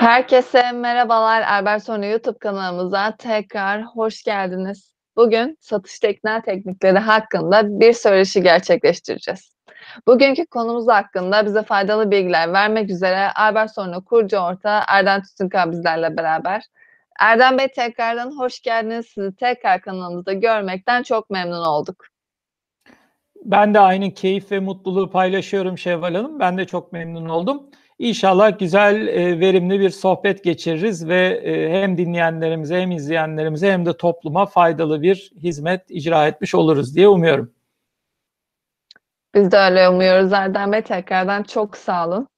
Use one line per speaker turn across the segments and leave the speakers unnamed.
Herkese merhabalar. Albert Sonra YouTube kanalımıza tekrar hoş geldiniz. Bugün satış ikna teknikleri hakkında bir söyleşi gerçekleştireceğiz. Bugünkü konumuz hakkında bize faydalı bilgiler vermek üzere Albert Sonra kurucu orta Erdem Tütünkal bizlerle beraber. Erdem Bey tekrardan hoş geldiniz. Sizi tekrar kanalımızda görmekten çok memnun olduk.
Ben de aynı keyif ve mutluluğu paylaşıyorum Şevval Hanım. Ben de çok memnun oldum. İnşallah güzel, e, verimli bir sohbet geçiririz ve e, hem dinleyenlerimize hem izleyenlerimize hem de topluma faydalı bir hizmet icra etmiş oluruz diye umuyorum.
Biz de öyle umuyoruz Erdem Bey. Tekrardan çok sağ olun.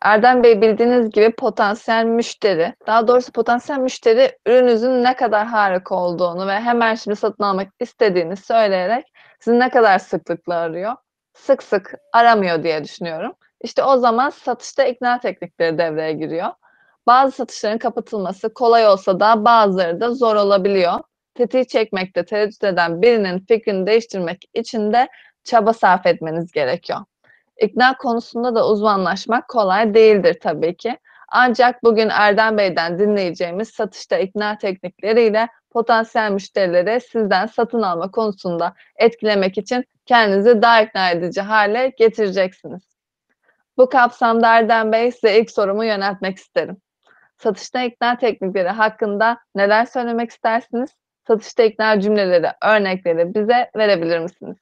Erdem Bey bildiğiniz gibi potansiyel müşteri, daha doğrusu potansiyel müşteri ürününüzün ne kadar harika olduğunu ve hemen şimdi satın almak istediğini söyleyerek sizi ne kadar sıklıkla arıyor? Sık sık aramıyor diye düşünüyorum. İşte o zaman satışta ikna teknikleri devreye giriyor. Bazı satışların kapatılması kolay olsa da bazıları da zor olabiliyor. Tetiği çekmekte tereddüt eden birinin fikrini değiştirmek için de çaba sarf etmeniz gerekiyor. İkna konusunda da uzmanlaşmak kolay değildir tabii ki. Ancak bugün Erdem Bey'den dinleyeceğimiz satışta ikna teknikleriyle potansiyel müşterileri sizden satın alma konusunda etkilemek için kendinizi daha ikna edici hale getireceksiniz. Bu kapsamda Erdem Bey size ilk sorumu yöneltmek isterim. Satışta ikna teknikleri hakkında neler söylemek istersiniz? Satışta ikna cümleleri, örnekleri bize verebilir misiniz?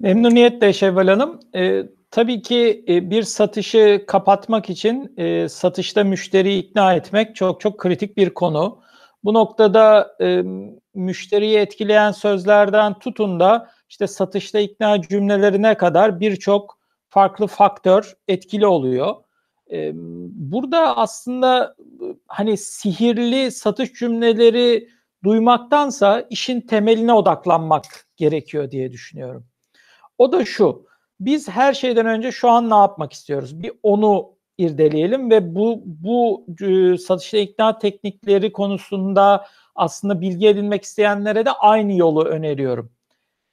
Memnuniyetle Şevval Hanım. E, tabii ki e, bir satışı kapatmak için e, satışta müşteriyi ikna etmek çok çok kritik bir konu. Bu noktada e, müşteriyi etkileyen sözlerden tutun da işte satışta ikna cümlelerine kadar birçok farklı faktör etkili oluyor. Burada aslında hani sihirli satış cümleleri duymaktansa işin temeline odaklanmak gerekiyor diye düşünüyorum. O da şu. Biz her şeyden önce şu an ne yapmak istiyoruz? Bir onu irdeleyelim ve bu bu e, satışta ikna teknikleri konusunda aslında bilgi edinmek isteyenlere de aynı yolu öneriyorum.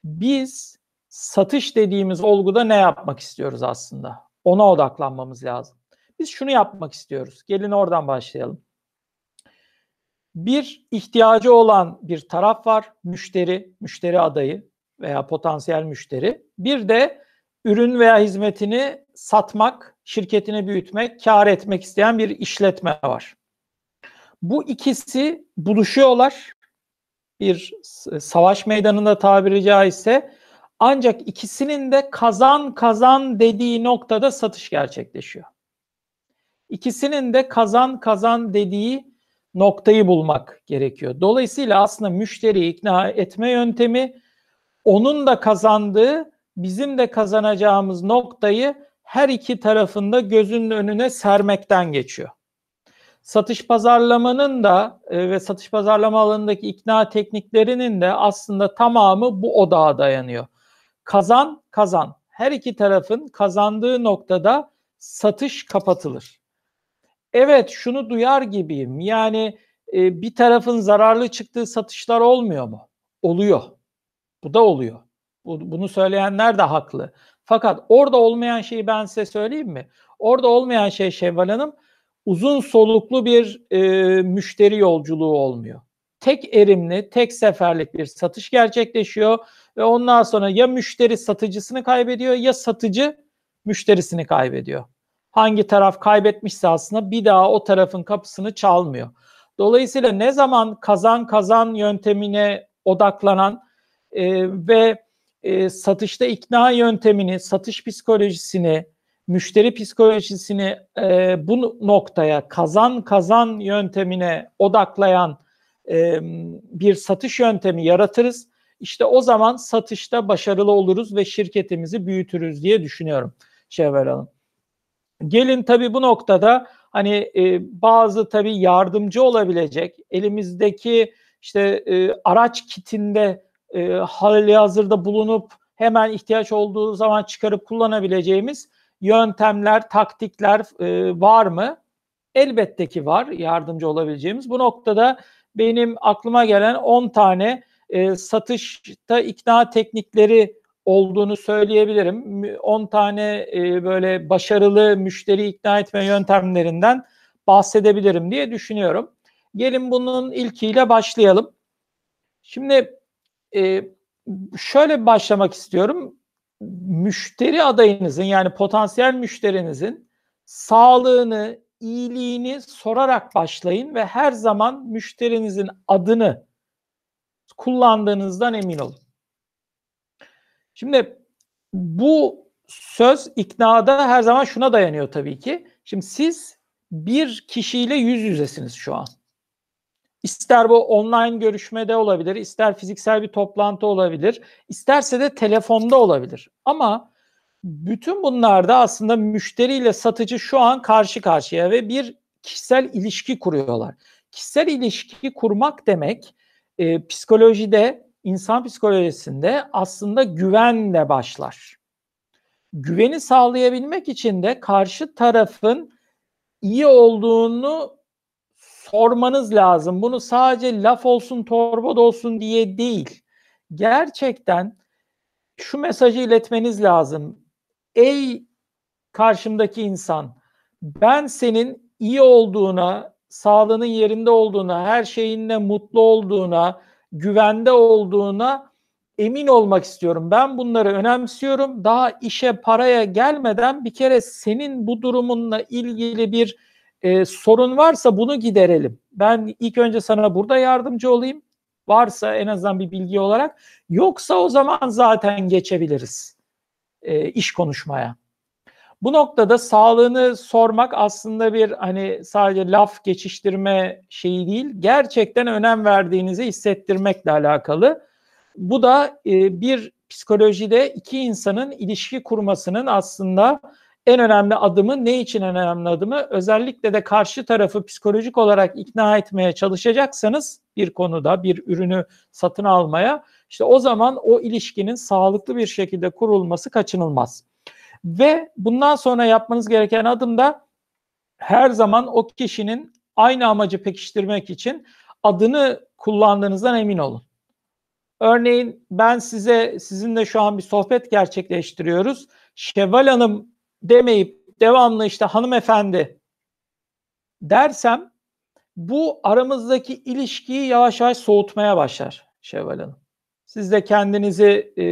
Biz satış dediğimiz olguda ne yapmak istiyoruz aslında? Ona odaklanmamız lazım. Biz şunu yapmak istiyoruz. Gelin oradan başlayalım. Bir ihtiyacı olan bir taraf var. Müşteri, müşteri adayı veya potansiyel müşteri. Bir de ürün veya hizmetini satmak, şirketini büyütmek, kar etmek isteyen bir işletme var. Bu ikisi buluşuyorlar. Bir savaş meydanında tabiri caizse ancak ikisinin de kazan kazan dediği noktada satış gerçekleşiyor. İkisinin de kazan kazan dediği noktayı bulmak gerekiyor. Dolayısıyla aslında müşteriyi ikna etme yöntemi onun da kazandığı bizim de kazanacağımız noktayı her iki tarafında gözünün önüne sermekten geçiyor. Satış pazarlamanın da e, ve satış pazarlama alanındaki ikna tekniklerinin de aslında tamamı bu odağa dayanıyor. Kazan kazan. Her iki tarafın kazandığı noktada satış kapatılır. Evet şunu duyar gibiyim. Yani e, bir tarafın zararlı çıktığı satışlar olmuyor mu? Oluyor. Bu da oluyor. Bunu söyleyenler de haklı. Fakat orada olmayan şeyi ben size söyleyeyim mi? Orada olmayan şey Şevval Hanım uzun soluklu bir e, müşteri yolculuğu olmuyor. Tek erimli, tek seferlik bir satış gerçekleşiyor ve ondan sonra ya müşteri satıcısını kaybediyor ya satıcı müşterisini kaybediyor. Hangi taraf kaybetmişse aslında bir daha o tarafın kapısını çalmıyor. Dolayısıyla ne zaman kazan kazan yöntemine odaklanan e, ve e, satışta ikna yöntemini, satış psikolojisini, müşteri psikolojisini e, bu noktaya kazan kazan yöntemine odaklayan bir satış yöntemi yaratırız. İşte o zaman satışta başarılı oluruz ve şirketimizi büyütürüz diye düşünüyorum Şevval Hanım. Gelin tabii bu noktada hani bazı tabii yardımcı olabilecek elimizdeki işte araç kitinde e, hali hazırda bulunup hemen ihtiyaç olduğu zaman çıkarıp kullanabileceğimiz yöntemler, taktikler var mı? Elbette ki var yardımcı olabileceğimiz. Bu noktada benim aklıma gelen 10 tane e, satışta ikna teknikleri olduğunu söyleyebilirim. 10 tane e, böyle başarılı müşteri ikna etme yöntemlerinden bahsedebilirim diye düşünüyorum. Gelin bunun ilkiyle başlayalım. Şimdi e, şöyle başlamak istiyorum. Müşteri adayınızın yani potansiyel müşterinizin sağlığını, iyiliğini sorarak başlayın ve her zaman müşterinizin adını kullandığınızdan emin olun. Şimdi bu söz iknada her zaman şuna dayanıyor tabii ki. Şimdi siz bir kişiyle yüz yüzesiniz şu an. İster bu online görüşmede olabilir, ister fiziksel bir toplantı olabilir, isterse de telefonda olabilir. Ama bütün bunlarda aslında müşteriyle satıcı şu an karşı karşıya ve bir kişisel ilişki kuruyorlar. Kişisel ilişki kurmak demek e, psikolojide, insan psikolojisinde aslında güvenle başlar. Güveni sağlayabilmek için de karşı tarafın iyi olduğunu sormanız lazım. Bunu sadece laf olsun, torba olsun diye değil. Gerçekten şu mesajı iletmeniz lazım. Ey karşımdaki insan, ben senin iyi olduğuna, sağlığının yerinde olduğuna, her şeyinle mutlu olduğuna, güvende olduğuna emin olmak istiyorum. Ben bunları önemsiyorum. Daha işe paraya gelmeden bir kere senin bu durumunla ilgili bir e, sorun varsa bunu giderelim. Ben ilk önce sana burada yardımcı olayım. Varsa en azından bir bilgi olarak. Yoksa o zaman zaten geçebiliriz e, iş konuşmaya. Bu noktada sağlığını sormak aslında bir hani sadece laf geçiştirme şeyi değil, gerçekten önem verdiğinizi hissettirmekle alakalı. Bu da e, bir psikolojide iki insanın ilişki kurmasının aslında en önemli adımı ne için en önemli adımı? Özellikle de karşı tarafı psikolojik olarak ikna etmeye çalışacaksanız bir konuda bir ürünü satın almaya işte o zaman o ilişkinin sağlıklı bir şekilde kurulması kaçınılmaz. Ve bundan sonra yapmanız gereken adım da her zaman o kişinin aynı amacı pekiştirmek için adını kullandığınızdan emin olun. Örneğin ben size sizinle şu an bir sohbet gerçekleştiriyoruz. Şevval Hanım demeyip devamlı işte hanımefendi dersem bu aramızdaki ilişkiyi yavaş yavaş soğutmaya başlar Şevval Hanım. Siz de kendinizi e,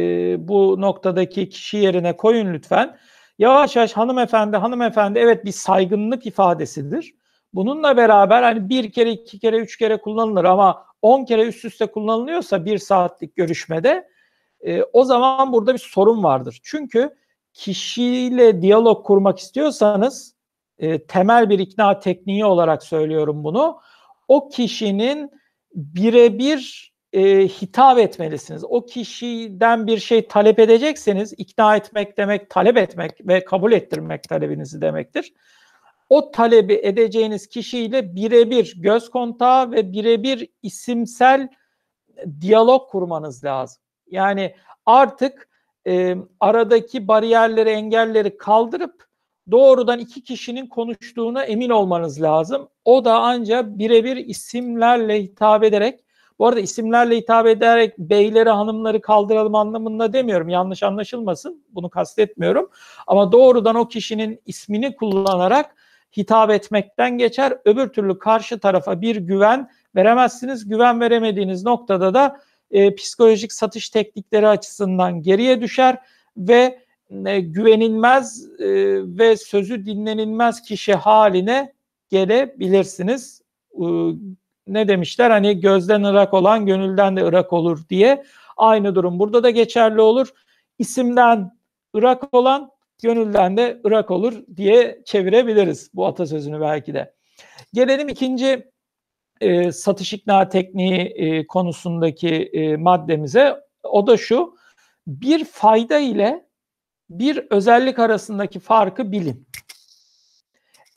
bu noktadaki kişi yerine koyun lütfen. Yavaş yavaş hanımefendi, hanımefendi evet bir saygınlık ifadesidir. Bununla beraber hani bir kere, iki kere, üç kere kullanılır ama on kere üst üste kullanılıyorsa bir saatlik görüşmede e, o zaman burada bir sorun vardır. Çünkü kişiyle diyalog kurmak istiyorsanız e, temel bir ikna tekniği olarak söylüyorum bunu. O kişinin birebir e, hitap etmelisiniz. O kişiden bir şey talep edecekseniz ikna etmek demek talep etmek ve kabul ettirmek talebinizi demektir. O talebi edeceğiniz kişiyle birebir göz kontağı ve birebir isimsel diyalog kurmanız lazım. Yani artık e, aradaki bariyerleri, engelleri kaldırıp doğrudan iki kişinin konuştuğuna emin olmanız lazım. O da ancak birebir isimlerle hitap ederek bu arada isimlerle hitap ederek beyleri hanımları kaldıralım anlamında demiyorum. Yanlış anlaşılmasın. Bunu kastetmiyorum. Ama doğrudan o kişinin ismini kullanarak hitap etmekten geçer. Öbür türlü karşı tarafa bir güven veremezsiniz. Güven veremediğiniz noktada da e, psikolojik satış teknikleri açısından geriye düşer ve e, güvenilmez e, ve sözü dinlenilmez kişi haline gelebilirsiniz. E, ne demişler hani gözden ırak olan gönülden de ırak olur diye aynı durum burada da geçerli olur. İsimden ırak olan gönülden de ırak olur diye çevirebiliriz bu atasözünü belki de. Gelelim ikinci e, satış ikna tekniği e, konusundaki e, maddemize. O da şu, bir fayda ile bir özellik arasındaki farkı bilin.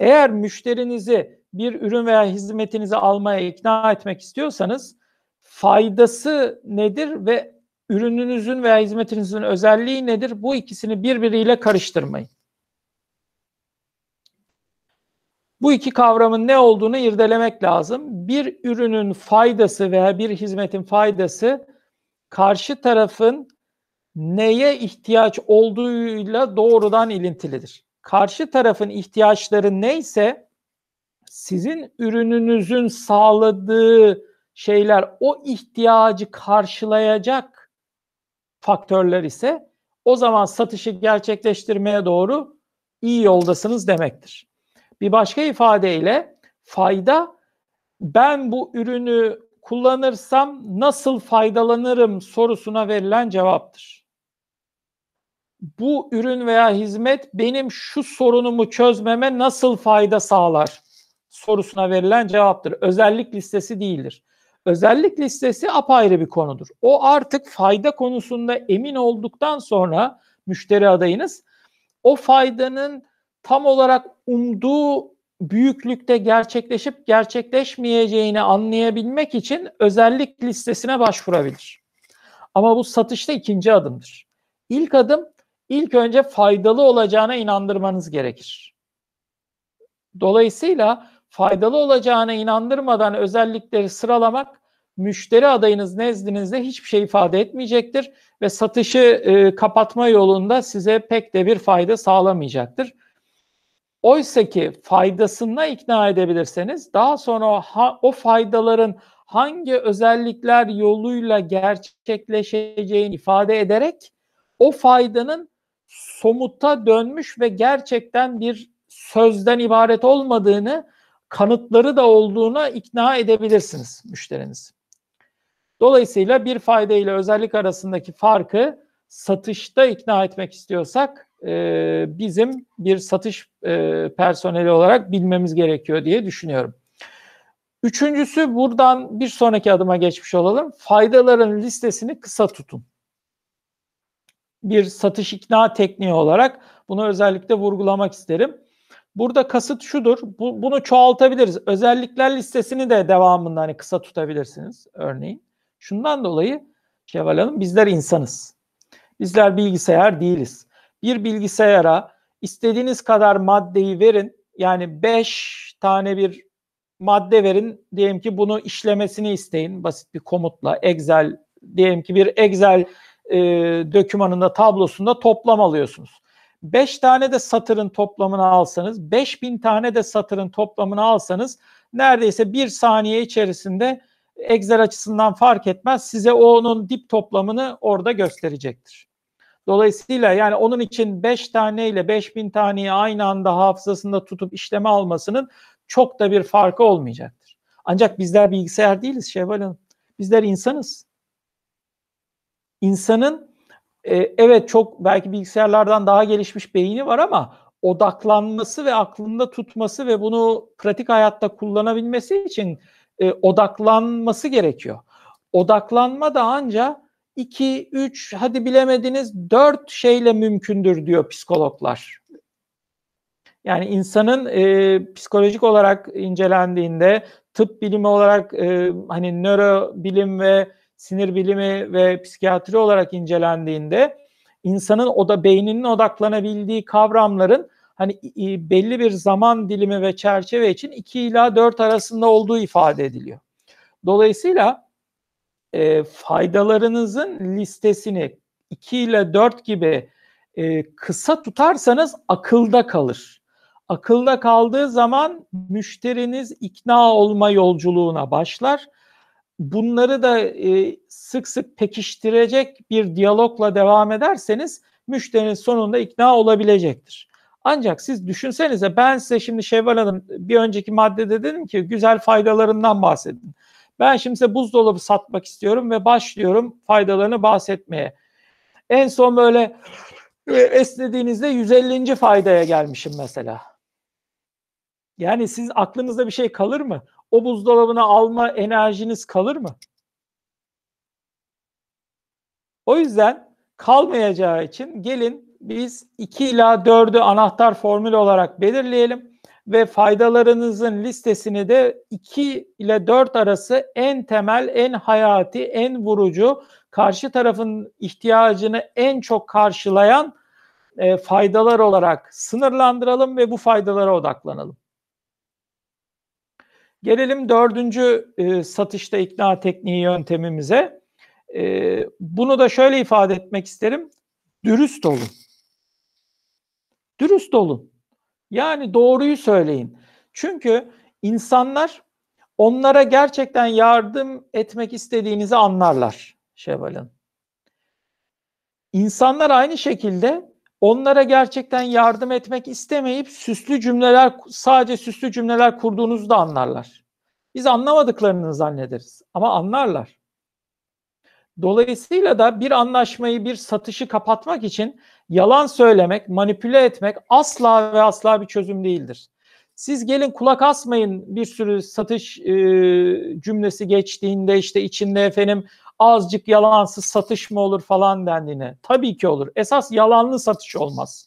Eğer müşterinizi bir ürün veya hizmetinizi almaya ikna etmek istiyorsanız faydası nedir ve ürününüzün veya hizmetinizin özelliği nedir? Bu ikisini birbiriyle karıştırmayın. Bu iki kavramın ne olduğunu irdelemek lazım. Bir ürünün faydası veya bir hizmetin faydası karşı tarafın neye ihtiyaç olduğuyla doğrudan ilintilidir. Karşı tarafın ihtiyaçları neyse sizin ürününüzün sağladığı şeyler o ihtiyacı karşılayacak faktörler ise o zaman satışı gerçekleştirmeye doğru iyi yoldasınız demektir. Bir başka ifadeyle fayda ben bu ürünü kullanırsam nasıl faydalanırım sorusuna verilen cevaptır. Bu ürün veya hizmet benim şu sorunumu çözmeme nasıl fayda sağlar sorusuna verilen cevaptır. Özellik listesi değildir. Özellik listesi apayrı bir konudur. O artık fayda konusunda emin olduktan sonra müşteri adayınız o faydanın tam olarak umduğu büyüklükte gerçekleşip gerçekleşmeyeceğini anlayabilmek için özellik listesine başvurabilir. Ama bu satışta ikinci adımdır. İlk adım ilk önce faydalı olacağına inandırmanız gerekir. Dolayısıyla faydalı olacağına inandırmadan özellikleri sıralamak müşteri adayınız nezdinizde hiçbir şey ifade etmeyecektir ve satışı e, kapatma yolunda size pek de bir fayda sağlamayacaktır. Oysa ki faydasına ikna edebilirseniz daha sonra ha, o faydaların hangi özellikler yoluyla gerçekleşeceğini ifade ederek o faydanın somuta dönmüş ve gerçekten bir sözden ibaret olmadığını, kanıtları da olduğuna ikna edebilirsiniz müşterinizi. Dolayısıyla bir fayda ile özellik arasındaki farkı satışta ikna etmek istiyorsak e, bizim bir satış e, personeli olarak bilmemiz gerekiyor diye düşünüyorum. Üçüncüsü buradan bir sonraki adıma geçmiş olalım. Faydaların listesini kısa tutun. Bir satış ikna tekniği olarak bunu özellikle vurgulamak isterim. Burada kasıt şudur. Bu, bunu çoğaltabiliriz. Özellikler listesini de devamında hani kısa tutabilirsiniz örneğin. Şundan dolayı Şevval Hanım bizler insanız. Bizler bilgisayar değiliz. Bir bilgisayara istediğiniz kadar maddeyi verin. Yani 5 tane bir madde verin. Diyelim ki bunu işlemesini isteyin. Basit bir komutla Excel diyelim ki bir Excel e, dokümanında tablosunda toplam alıyorsunuz. 5 tane de satırın toplamını alsanız, 5000 tane de satırın toplamını alsanız neredeyse bir saniye içerisinde Excel açısından fark etmez. Size onun dip toplamını orada gösterecektir. Dolayısıyla yani onun için 5 tane ile 5000 taneyi aynı anda hafızasında tutup işleme almasının çok da bir farkı olmayacaktır. Ancak bizler bilgisayar değiliz Şevval Hanım. Bizler insanız. İnsanın e, evet çok belki bilgisayarlardan daha gelişmiş beyni var ama odaklanması ve aklında tutması ve bunu pratik hayatta kullanabilmesi için e, odaklanması gerekiyor. Odaklanma da ancak 2, 3 hadi bilemediniz 4 şeyle mümkündür diyor psikologlar. Yani insanın e, psikolojik olarak incelendiğinde tıp bilimi olarak e, hani nörobilim ve sinir bilimi ve psikiyatri olarak incelendiğinde insanın o da beyninin odaklanabildiği kavramların hani belli bir zaman dilimi ve çerçeve için 2 ila 4 arasında olduğu ifade ediliyor. Dolayısıyla e, faydalarınızın listesini 2 ile 4 gibi e, kısa tutarsanız akılda kalır. Akılda kaldığı zaman müşteriniz ikna olma yolculuğuna başlar. Bunları da e, sık sık pekiştirecek bir diyalogla devam ederseniz müşterinin sonunda ikna olabilecektir. Ancak siz düşünsenize ben size şimdi Şevval Hanım bir önceki maddede dedim ki güzel faydalarından bahsedin. Ben şimdi size buzdolabı satmak istiyorum ve başlıyorum faydalarını bahsetmeye. En son böyle esnediğinizde 150. faydaya gelmişim mesela. Yani siz aklınızda bir şey kalır mı? O buzdolabını alma enerjiniz kalır mı? O yüzden kalmayacağı için gelin biz 2 ila 4'ü anahtar formül olarak belirleyelim ve faydalarınızın listesini de 2 ile 4 arası en temel, en hayati, en vurucu, karşı tarafın ihtiyacını en çok karşılayan e, faydalar olarak sınırlandıralım ve bu faydalara odaklanalım. Gelelim dördüncü e, satışta ikna tekniği yöntemimize. E, bunu da şöyle ifade etmek isterim. Dürüst olun. Dürüst olun. Yani doğruyu söyleyin. Çünkü insanlar onlara gerçekten yardım etmek istediğinizi anlarlar Şevval Hanım. İnsanlar aynı şekilde onlara gerçekten yardım etmek istemeyip süslü cümleler sadece süslü cümleler kurduğunuzu da anlarlar. Biz anlamadıklarını zannederiz ama anlarlar. Dolayısıyla da bir anlaşmayı, bir satışı kapatmak için yalan söylemek, manipüle etmek asla ve asla bir çözüm değildir. Siz gelin kulak asmayın bir sürü satış e, cümlesi geçtiğinde işte içinde efendim azıcık yalansız satış mı olur falan dendiğine. Tabii ki olur. Esas yalanlı satış olmaz.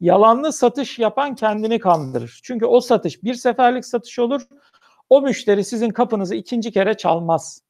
Yalanlı satış yapan kendini kandırır. Çünkü o satış bir seferlik satış olur. O müşteri sizin kapınızı ikinci kere çalmaz.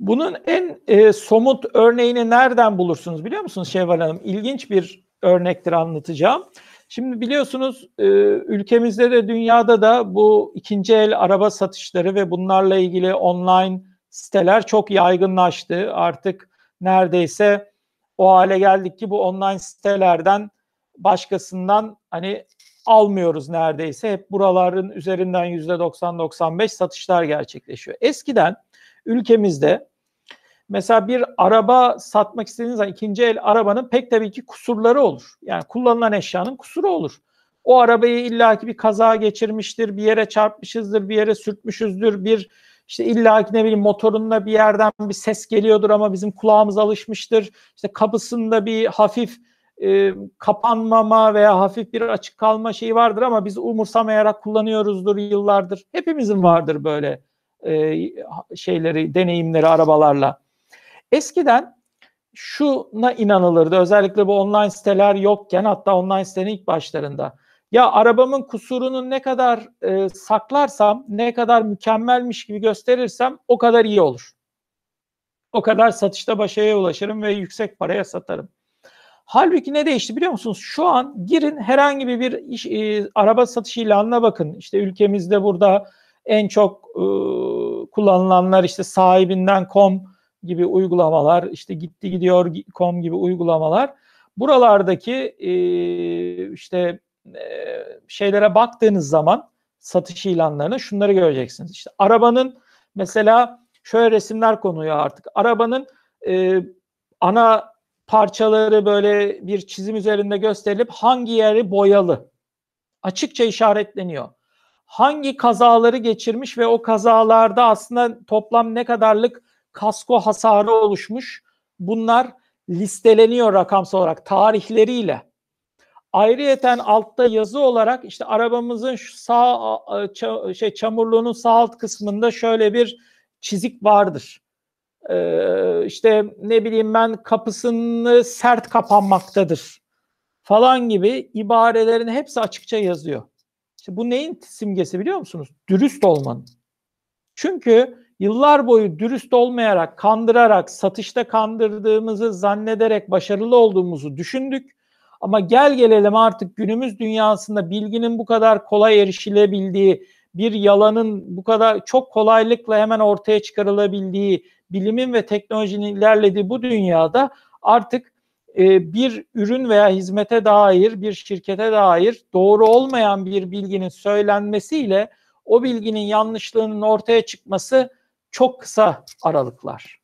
Bunun en e, somut örneğini nereden bulursunuz biliyor musunuz Şevval Hanım? İlginç bir örnektir anlatacağım. Şimdi biliyorsunuz e, ülkemizde de dünyada da bu ikinci el araba satışları ve bunlarla ilgili online siteler çok yaygınlaştı. Artık neredeyse o hale geldik ki bu online sitelerden başkasından hani almıyoruz neredeyse. Hep buraların üzerinden %90-95 satışlar gerçekleşiyor. Eskiden ülkemizde mesela bir araba satmak istediğiniz zaman ikinci el arabanın pek tabii ki kusurları olur. Yani kullanılan eşyanın kusuru olur. O arabayı illaki bir kaza geçirmiştir, bir yere çarpmışızdır, bir yere sürtmüşüzdür, bir işte illaki ne bileyim motorunda bir yerden bir ses geliyordur ama bizim kulağımız alışmıştır. İşte kapısında bir hafif e, kapanmama veya hafif bir açık kalma şeyi vardır ama biz umursamayarak kullanıyoruzdur yıllardır. Hepimizin vardır böyle e, şeyleri, deneyimleri arabalarla. Eskiden şuna inanılırdı özellikle bu online siteler yokken hatta online sitenin ilk başlarında. Ya arabamın kusurunu ne kadar e, saklarsam, ne kadar mükemmelmiş gibi gösterirsem o kadar iyi olur. O kadar satışta başarıya ulaşırım ve yüksek paraya satarım. Halbuki ne değişti biliyor musunuz? Şu an girin herhangi bir iş, e, araba satış ilanına bakın. İşte ülkemizde burada en çok e, kullanılanlar işte sahibinden com gibi uygulamalar, işte gitti gidiyor com gibi uygulamalar. Buralardaki e, işte e, şeylere baktığınız zaman satış ilanlarına şunları göreceksiniz. İşte arabanın mesela şöyle resimler konuyor artık. Arabanın e, ana parçaları böyle bir çizim üzerinde gösterilip hangi yeri boyalı açıkça işaretleniyor. Hangi kazaları geçirmiş ve o kazalarda aslında toplam ne kadarlık kasko hasarı oluşmuş. Bunlar listeleniyor rakamsal olarak tarihleriyle. Ayrıyeten altta yazı olarak işte arabamızın şu sağ şey çamurluğunun sağ alt kısmında şöyle bir çizik vardır. Ee, işte ne bileyim ben kapısını sert kapanmaktadır falan gibi ibarelerin hepsi açıkça yazıyor. İşte bu neyin simgesi biliyor musunuz? Dürüst olmanın. Çünkü yıllar boyu dürüst olmayarak, kandırarak, satışta kandırdığımızı zannederek başarılı olduğumuzu düşündük. Ama gel gelelim artık günümüz dünyasında bilginin bu kadar kolay erişilebildiği, bir yalanın bu kadar çok kolaylıkla hemen ortaya çıkarılabildiği, bilimin ve teknolojinin ilerlediği bu dünyada artık e, bir ürün veya hizmete dair, bir şirkete dair doğru olmayan bir bilginin söylenmesiyle o bilginin yanlışlığının ortaya çıkması çok kısa aralıklar.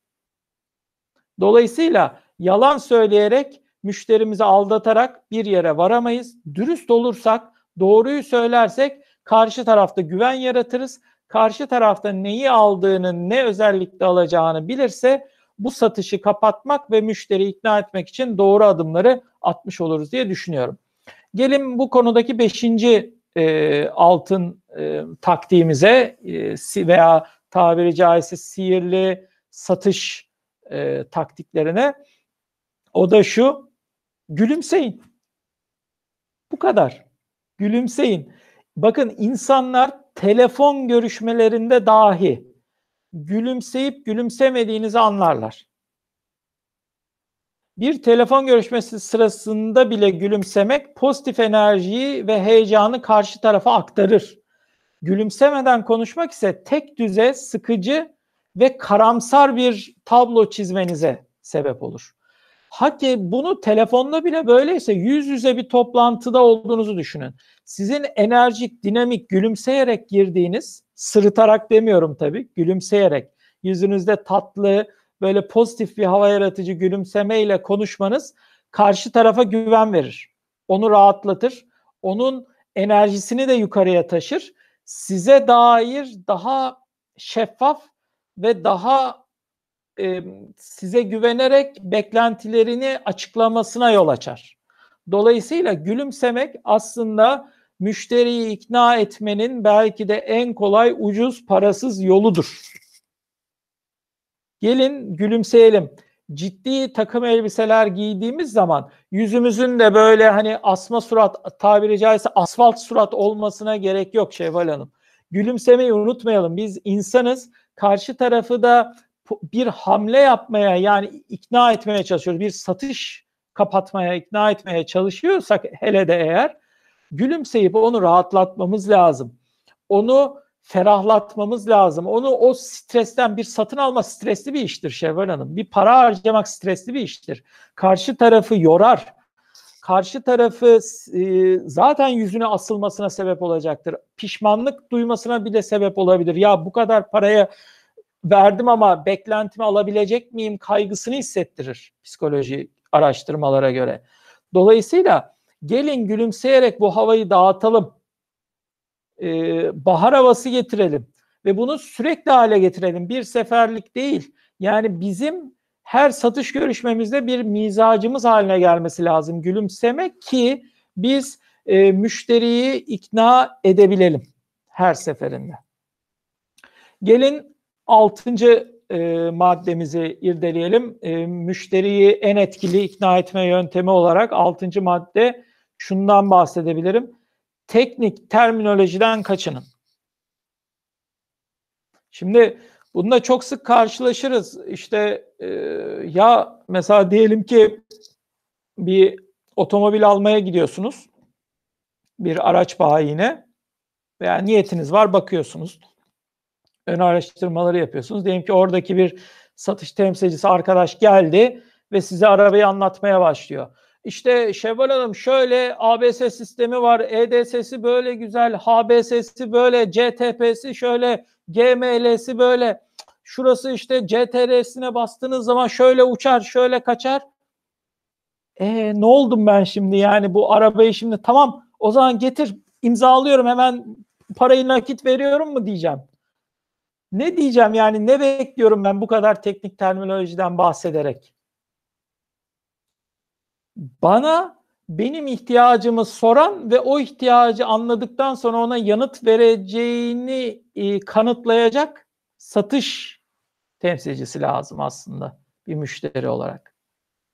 Dolayısıyla yalan söyleyerek müşterimizi aldatarak bir yere varamayız. Dürüst olursak, doğruyu söylersek karşı tarafta güven yaratırız. Karşı tarafta neyi aldığını, ne özellikle alacağını bilirse bu satışı kapatmak ve müşteri ikna etmek için doğru adımları atmış oluruz diye düşünüyorum. Gelin bu konudaki beşinci e, altın e, taktiğimize e, veya tabiri caizse sihirli satış e, taktiklerine. O da şu, gülümseyin. Bu kadar. Gülümseyin. Bakın insanlar telefon görüşmelerinde dahi gülümseyip gülümsemediğinizi anlarlar. Bir telefon görüşmesi sırasında bile gülümsemek pozitif enerjiyi ve heyecanı karşı tarafa aktarır. Gülümsemeden konuşmak ise tek düze, sıkıcı ve karamsar bir tablo çizmenize sebep olur. Haki bunu telefonda bile böyleyse yüz yüze bir toplantıda olduğunuzu düşünün. Sizin enerjik, dinamik, gülümseyerek girdiğiniz, sırıtarak demiyorum tabii, gülümseyerek, yüzünüzde tatlı, böyle pozitif bir hava yaratıcı gülümsemeyle konuşmanız karşı tarafa güven verir. Onu rahatlatır. Onun enerjisini de yukarıya taşır. Size dair daha şeffaf ve daha e, size güvenerek beklentilerini açıklamasına yol açar. Dolayısıyla gülümsemek aslında müşteriyi ikna etmenin belki de en kolay, ucuz, parasız yoludur. Gelin gülümseyelim. Ciddi takım elbiseler giydiğimiz zaman yüzümüzün de böyle hani asma surat tabiri caizse asfalt surat olmasına gerek yok Şevval Hanım. Gülümsemeyi unutmayalım. Biz insanız. Karşı tarafı da bir hamle yapmaya yani ikna etmeye çalışıyoruz. Bir satış kapatmaya, ikna etmeye çalışıyorsak hele de eğer gülümseyip onu rahatlatmamız lazım. Onu ferahlatmamız lazım. Onu o stresten bir satın alma stresli bir iştir Şevval Hanım. Bir para harcamak stresli bir iştir. Karşı tarafı yorar. Karşı tarafı e, zaten yüzüne asılmasına sebep olacaktır. Pişmanlık duymasına bile sebep olabilir. Ya bu kadar paraya verdim ama beklentimi alabilecek miyim kaygısını hissettirir psikoloji araştırmalara göre. Dolayısıyla gelin gülümseyerek bu havayı dağıtalım. Ee, bahar havası getirelim ve bunu sürekli hale getirelim. Bir seferlik değil. Yani bizim her satış görüşmemizde bir mizacımız haline gelmesi lazım. Gülümsemek ki biz e, müşteriyi ikna edebilelim her seferinde. Gelin Altıncı e, maddemizi irdeleyelim. E, müşteriyi en etkili ikna etme yöntemi olarak altıncı madde şundan bahsedebilirim. Teknik terminolojiden kaçının. Şimdi bunda çok sık karşılaşırız. İşte e, ya mesela diyelim ki bir otomobil almaya gidiyorsunuz. Bir araç bayine veya niyetiniz var bakıyorsunuz ön araştırmaları yapıyorsunuz. Diyelim ki oradaki bir satış temsilcisi arkadaş geldi ve size arabayı anlatmaya başlıyor. İşte Şevval Hanım şöyle ABS sistemi var, EDS'si böyle güzel, HBS'si böyle, CTP'si şöyle, GML'si böyle. Şurası işte CTR'sine bastığınız zaman şöyle uçar, şöyle kaçar. E ne oldum ben şimdi yani bu arabayı şimdi tamam o zaman getir imzalıyorum hemen parayı nakit veriyorum mu diyeceğim. Ne diyeceğim yani ne bekliyorum ben bu kadar teknik terminolojiden bahsederek? Bana benim ihtiyacımı soran ve o ihtiyacı anladıktan sonra ona yanıt vereceğini e, kanıtlayacak satış temsilcisi lazım aslında bir müşteri olarak.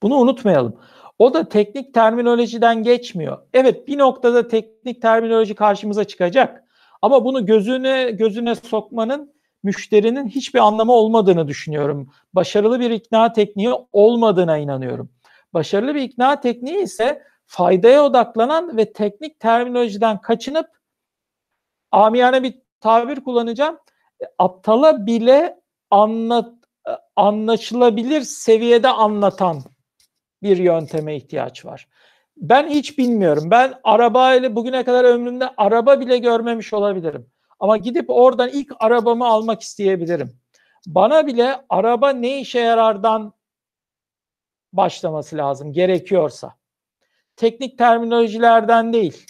Bunu unutmayalım. O da teknik terminolojiden geçmiyor. Evet bir noktada teknik terminoloji karşımıza çıkacak. Ama bunu gözüne gözüne sokmanın müşterinin hiçbir anlamı olmadığını düşünüyorum. Başarılı bir ikna tekniği olmadığına inanıyorum. Başarılı bir ikna tekniği ise faydaya odaklanan ve teknik terminolojiden kaçınıp amiyane bir tabir kullanacağım. Aptala bile anlat, anlaşılabilir seviyede anlatan bir yönteme ihtiyaç var. Ben hiç bilmiyorum. Ben arabayla bugüne kadar ömrümde araba bile görmemiş olabilirim. Ama gidip oradan ilk arabamı almak isteyebilirim. Bana bile araba ne işe yarardan başlaması lazım gerekiyorsa. Teknik terminolojilerden değil.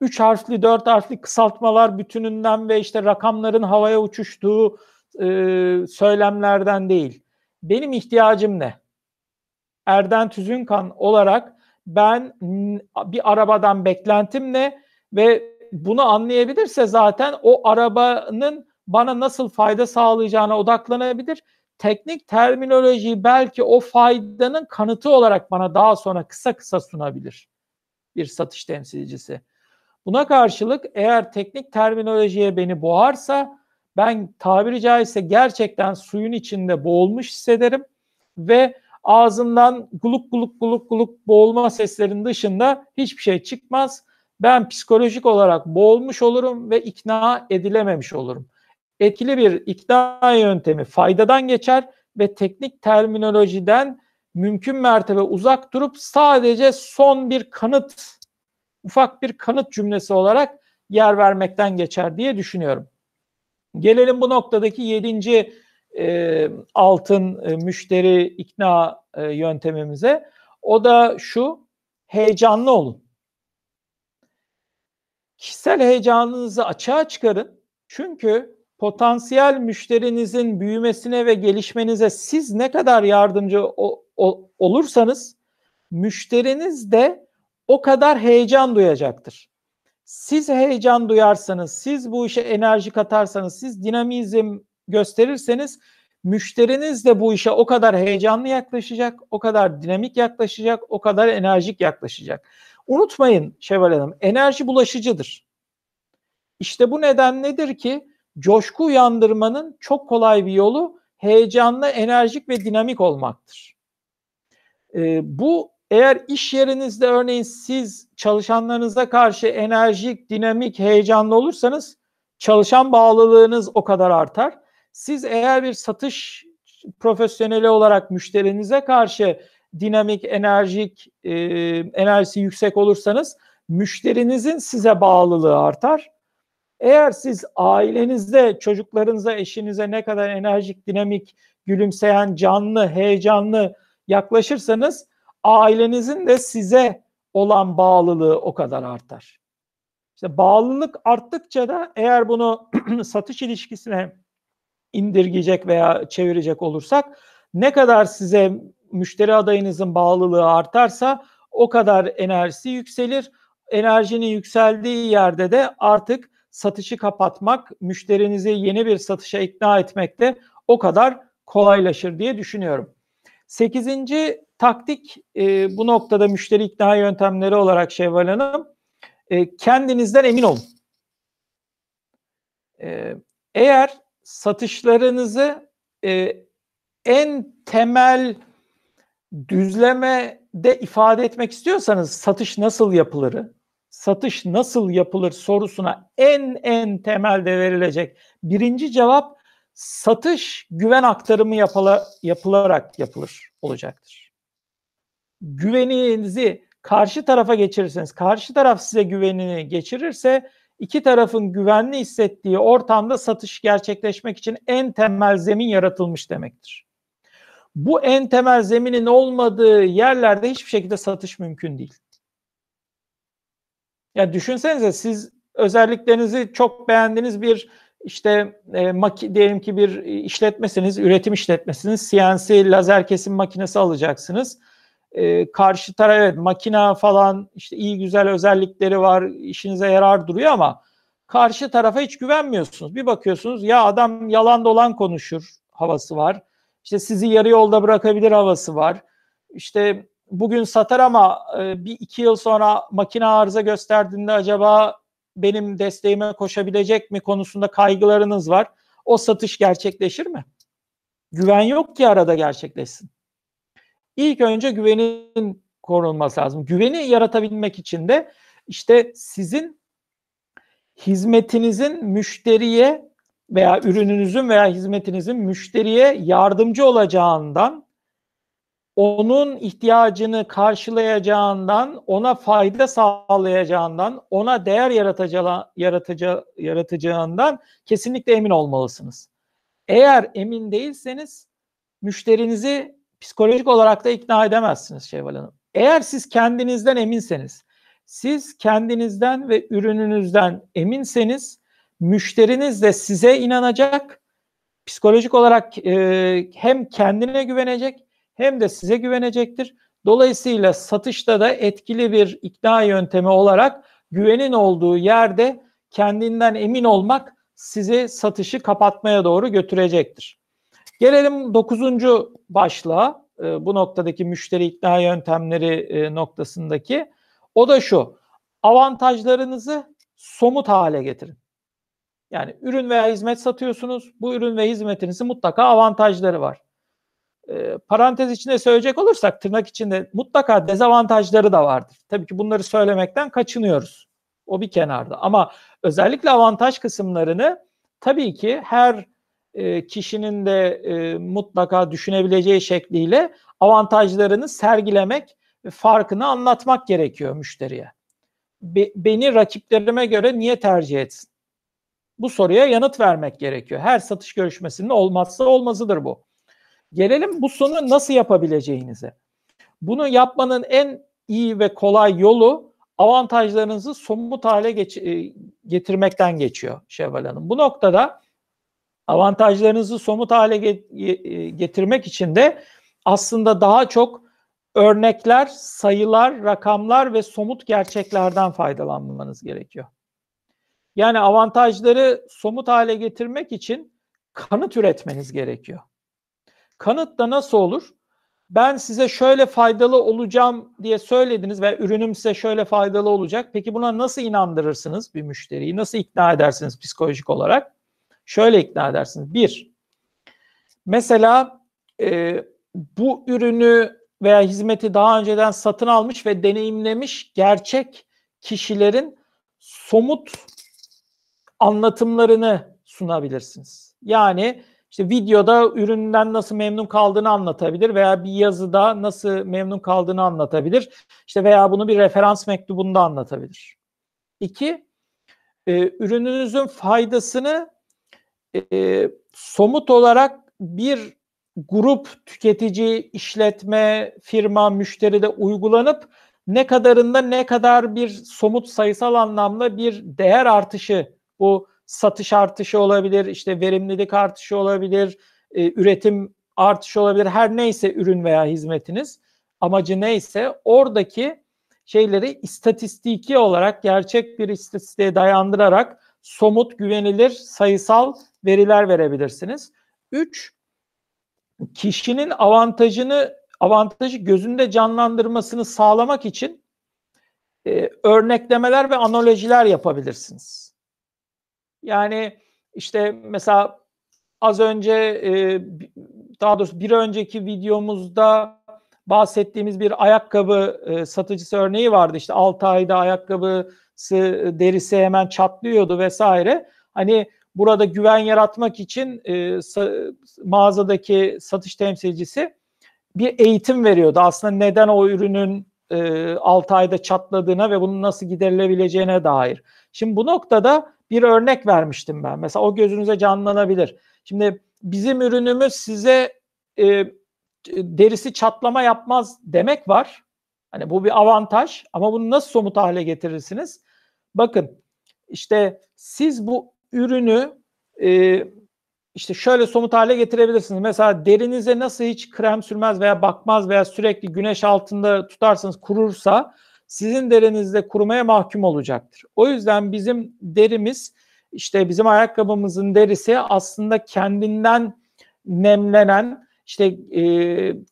Üç harfli, dört harfli kısaltmalar bütününden ve işte rakamların havaya uçuştuğu e, söylemlerden değil. Benim ihtiyacım ne? Erden Tüzünkan olarak ben bir arabadan beklentim ne ve bunu anlayabilirse zaten o arabanın bana nasıl fayda sağlayacağına odaklanabilir. Teknik terminolojiyi belki o faydanın kanıtı olarak bana daha sonra kısa kısa sunabilir bir satış temsilcisi. Buna karşılık eğer teknik terminolojiye beni boğarsa ben tabiri caizse gerçekten suyun içinde boğulmuş hissederim ve ağzımdan guluk guluk guluk guluk boğulma seslerinin dışında hiçbir şey çıkmaz ben psikolojik olarak boğulmuş olurum ve ikna edilememiş olurum. Etkili bir ikna yöntemi faydadan geçer ve teknik terminolojiden mümkün mertebe uzak durup sadece son bir kanıt, ufak bir kanıt cümlesi olarak yer vermekten geçer diye düşünüyorum. Gelelim bu noktadaki yedinci e, altın e, müşteri ikna e, yöntemimize. O da şu, heyecanlı olun. Kişisel heyecanınızı açığa çıkarın. Çünkü potansiyel müşterinizin büyümesine ve gelişmenize siz ne kadar yardımcı olursanız müşteriniz de o kadar heyecan duyacaktır. Siz heyecan duyarsanız, siz bu işe enerji katarsanız, siz dinamizm gösterirseniz müşteriniz de bu işe o kadar heyecanlı yaklaşacak, o kadar dinamik yaklaşacak, o kadar enerjik yaklaşacak. Unutmayın Şevval Hanım, enerji bulaşıcıdır. İşte bu neden nedir ki coşku uyandırmanın çok kolay bir yolu heyecanlı, enerjik ve dinamik olmaktır. Ee, bu eğer iş yerinizde örneğin siz çalışanlarınıza karşı enerjik, dinamik, heyecanlı olursanız çalışan bağlılığınız o kadar artar. Siz eğer bir satış profesyoneli olarak müşterinize karşı dinamik, enerjik, e, enerjisi yüksek olursanız müşterinizin size bağlılığı artar. Eğer siz ailenizde, çocuklarınıza, eşinize ne kadar enerjik, dinamik, gülümseyen, canlı, heyecanlı yaklaşırsanız ailenizin de size olan bağlılığı o kadar artar. İşte bağlılık arttıkça da eğer bunu satış ilişkisine indirgeyecek veya çevirecek olursak ne kadar size müşteri adayınızın bağlılığı artarsa o kadar enerjisi yükselir. Enerjinin yükseldiği yerde de artık satışı kapatmak, müşterinizi yeni bir satışa ikna etmek de o kadar kolaylaşır diye düşünüyorum. Sekizinci taktik e, bu noktada müşteri ikna yöntemleri olarak Şevval Hanım e, kendinizden emin olun. E, eğer satışlarınızı e, en temel düzlemede ifade etmek istiyorsanız satış nasıl yapılırı, satış nasıl yapılır sorusuna en en temelde verilecek birinci cevap satış güven aktarımı yapıla, yapılarak yapılır olacaktır. Güveninizi karşı tarafa geçirirseniz, karşı taraf size güvenini geçirirse iki tarafın güvenli hissettiği ortamda satış gerçekleşmek için en temel zemin yaratılmış demektir. Bu en temel zeminin olmadığı yerlerde hiçbir şekilde satış mümkün değil. Ya düşünsenize siz özelliklerinizi çok beğendiğiniz bir işte e, maki, diyelim ki bir işletmesiniz, üretim işletmesiniz, CNC lazer kesim makinesi alacaksınız. E, karşı taraf evet makina falan işte iyi güzel özellikleri var, işinize yarar duruyor ama karşı tarafa hiç güvenmiyorsunuz. Bir bakıyorsunuz ya adam yalan dolan konuşur havası var. İşte sizi yarı yolda bırakabilir havası var. İşte bugün satar ama e, bir iki yıl sonra makine arıza gösterdiğinde acaba benim desteğime koşabilecek mi konusunda kaygılarınız var. O satış gerçekleşir mi? Güven yok ki arada gerçekleşsin. İlk önce güvenin korunması lazım. Güveni yaratabilmek için de işte sizin hizmetinizin müşteriye veya ürününüzün veya hizmetinizin müşteriye yardımcı olacağından onun ihtiyacını karşılayacağından, ona fayda sağlayacağından, ona değer yaratacağı, yaratacağı, yaratacağından kesinlikle emin olmalısınız. Eğer emin değilseniz müşterinizi psikolojik olarak da ikna edemezsiniz Şevval Hanım. Eğer siz kendinizden eminseniz, siz kendinizden ve ürününüzden eminseniz müşteriniz de size inanacak, psikolojik olarak e, hem kendine güvenecek hem de size güvenecektir. Dolayısıyla satışta da etkili bir ikna yöntemi olarak güvenin olduğu yerde kendinden emin olmak sizi satışı kapatmaya doğru götürecektir. Gelelim dokuzuncu başlığa e, bu noktadaki müşteri ikna yöntemleri e, noktasındaki. O da şu avantajlarınızı somut hale getirin. Yani ürün veya hizmet satıyorsunuz. Bu ürün ve hizmetinizin mutlaka avantajları var e, parantez içinde söyleyecek olursak tırnak içinde mutlaka dezavantajları da vardır. Tabii ki bunları söylemekten kaçınıyoruz. O bir kenarda. Ama özellikle avantaj kısımlarını tabii ki her e, kişinin de e, mutlaka düşünebileceği şekliyle avantajlarını sergilemek farkını anlatmak gerekiyor müşteriye. Be, beni rakiplerime göre niye tercih etsin? Bu soruya yanıt vermek gerekiyor. Her satış görüşmesinin olmazsa olmazıdır bu. Gelelim bu sonu nasıl yapabileceğinize. Bunu yapmanın en iyi ve kolay yolu avantajlarınızı somut hale geç, e, getirmekten geçiyor Şevval Hanım. Bu noktada avantajlarınızı somut hale e, getirmek için de aslında daha çok örnekler, sayılar, rakamlar ve somut gerçeklerden faydalanmanız gerekiyor. Yani avantajları somut hale getirmek için kanıt üretmeniz gerekiyor. Kanıt da nasıl olur? Ben size şöyle faydalı olacağım diye söylediniz ve ürünüm size şöyle faydalı olacak. Peki buna nasıl inandırırsınız bir müşteriyi? Nasıl ikna edersiniz psikolojik olarak? Şöyle ikna edersiniz. Bir, mesela e, bu ürünü veya hizmeti daha önceden satın almış ve deneyimlemiş gerçek kişilerin somut anlatımlarını sunabilirsiniz. Yani işte videoda üründen nasıl memnun kaldığını anlatabilir veya bir yazıda nasıl memnun kaldığını anlatabilir. İşte veya bunu bir referans mektubunda anlatabilir. İki, e, ürününüzün faydasını e, somut olarak bir grup tüketici, işletme, firma, müşteride uygulanıp ne kadarında ne kadar bir somut sayısal anlamda bir değer artışı bu satış artışı olabilir, işte verimlilik artışı olabilir, e, üretim artışı olabilir. Her neyse ürün veya hizmetiniz amacı neyse oradaki şeyleri istatistiki olarak gerçek bir istatistiğe dayandırarak somut, güvenilir, sayısal veriler verebilirsiniz. Üç, kişinin avantajını avantajı gözünde canlandırmasını sağlamak için e, örneklemeler ve analojiler yapabilirsiniz. Yani işte mesela az önce daha doğrusu bir önceki videomuzda bahsettiğimiz bir ayakkabı satıcısı örneği vardı. İşte 6 ayda ayakkabısı derisi hemen çatlıyordu vesaire. Hani burada güven yaratmak için mağazadaki satış temsilcisi bir eğitim veriyordu. Aslında neden o ürünün e, 6 ayda çatladığına ve bunun nasıl giderilebileceğine dair. Şimdi bu noktada bir örnek vermiştim ben. Mesela o gözünüze canlanabilir. Şimdi bizim ürünümüz size e, derisi çatlama yapmaz demek var. Hani bu bir avantaj ama bunu nasıl somut hale getirirsiniz? Bakın işte siz bu ürünü e, işte şöyle somut hale getirebilirsiniz. Mesela derinize nasıl hiç krem sürmez veya bakmaz veya sürekli güneş altında tutarsanız kurursa sizin derinizde kurumaya mahkum olacaktır. O yüzden bizim derimiz işte bizim ayakkabımızın derisi aslında kendinden nemlenen işte e,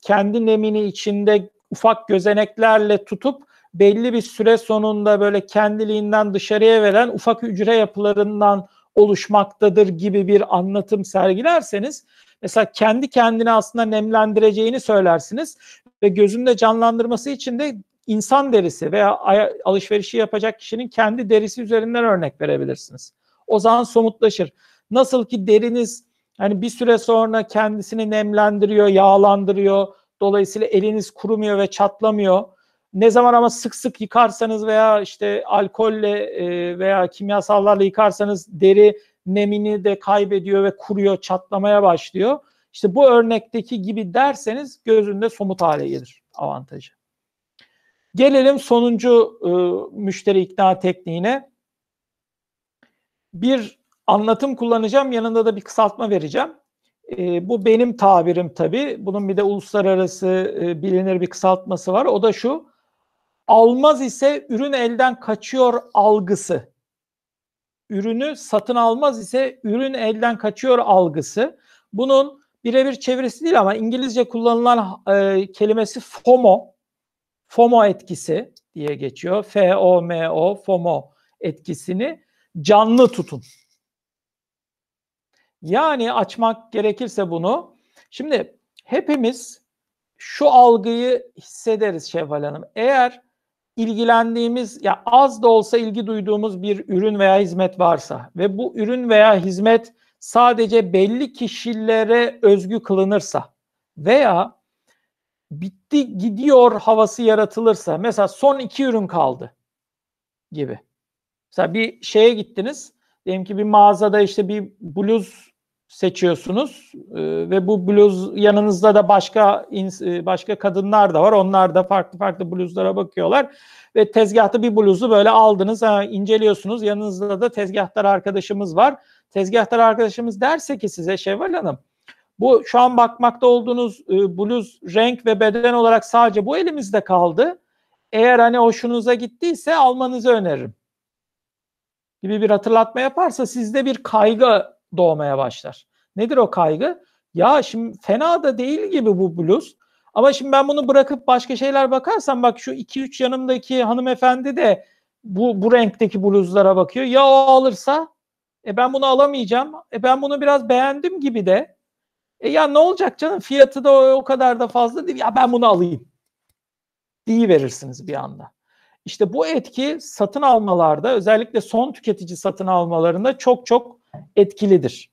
kendi nemini içinde ufak gözeneklerle tutup belli bir süre sonunda böyle kendiliğinden dışarıya veren ufak hücre yapılarından oluşmaktadır gibi bir anlatım sergilerseniz mesela kendi kendini aslında nemlendireceğini söylersiniz ve gözünde canlandırması için de insan derisi veya alışverişi yapacak kişinin kendi derisi üzerinden örnek verebilirsiniz. O zaman somutlaşır. Nasıl ki deriniz hani bir süre sonra kendisini nemlendiriyor, yağlandırıyor. Dolayısıyla eliniz kurumuyor ve çatlamıyor. Ne zaman ama sık sık yıkarsanız veya işte alkolle e, veya kimyasallarla yıkarsanız deri nemini de kaybediyor ve kuruyor, çatlamaya başlıyor. İşte bu örnekteki gibi derseniz gözünde somut hale gelir avantajı. Gelelim sonuncu e, müşteri ikna tekniğine. Bir anlatım kullanacağım, yanında da bir kısaltma vereceğim. E, bu benim tabirim tabii. Bunun bir de uluslararası e, bilinir bir kısaltması var. O da şu, almaz ise ürün elden kaçıyor algısı. Ürünü satın almaz ise ürün elden kaçıyor algısı. Bunun birebir çevirisi değil ama İngilizce kullanılan e, kelimesi FOMO. FOMO etkisi diye geçiyor. F-O-M-O, FOMO etkisini canlı tutun. Yani açmak gerekirse bunu. Şimdi hepimiz şu algıyı hissederiz Şevval Hanım. Eğer ilgilendiğimiz ya az da olsa ilgi duyduğumuz bir ürün veya hizmet varsa ve bu ürün veya hizmet sadece belli kişilere özgü kılınırsa veya bitti gidiyor havası yaratılırsa mesela son iki ürün kaldı gibi. Mesela bir şeye gittiniz. Diyelim ki bir mağazada işte bir bluz seçiyorsunuz e, ve bu bluz yanınızda da başka e, başka kadınlar da var. Onlar da farklı farklı bluzlara bakıyorlar ve tezgahta bir bluzu böyle aldınız, ha, inceliyorsunuz. Yanınızda da tezgahtar arkadaşımız var. Tezgahtar arkadaşımız derse ki size Şevval Hanım bu şu an bakmakta olduğunuz e, bluz renk ve beden olarak sadece bu elimizde kaldı. Eğer hani hoşunuza gittiyse almanızı öneririm. Gibi bir hatırlatma yaparsa sizde bir kaygı doğmaya başlar. Nedir o kaygı? Ya şimdi fena da değil gibi bu bluz. Ama şimdi ben bunu bırakıp başka şeyler bakarsam bak şu 2-3 yanımdaki hanımefendi de bu, bu renkteki bluzlara bakıyor. Ya o alırsa e ben bunu alamayacağım. E ben bunu biraz beğendim gibi de. E ya ne olacak canım fiyatı da o, kadar da fazla değil. Ya ben bunu alayım. Diye verirsiniz bir anda. İşte bu etki satın almalarda özellikle son tüketici satın almalarında çok çok etkilidir.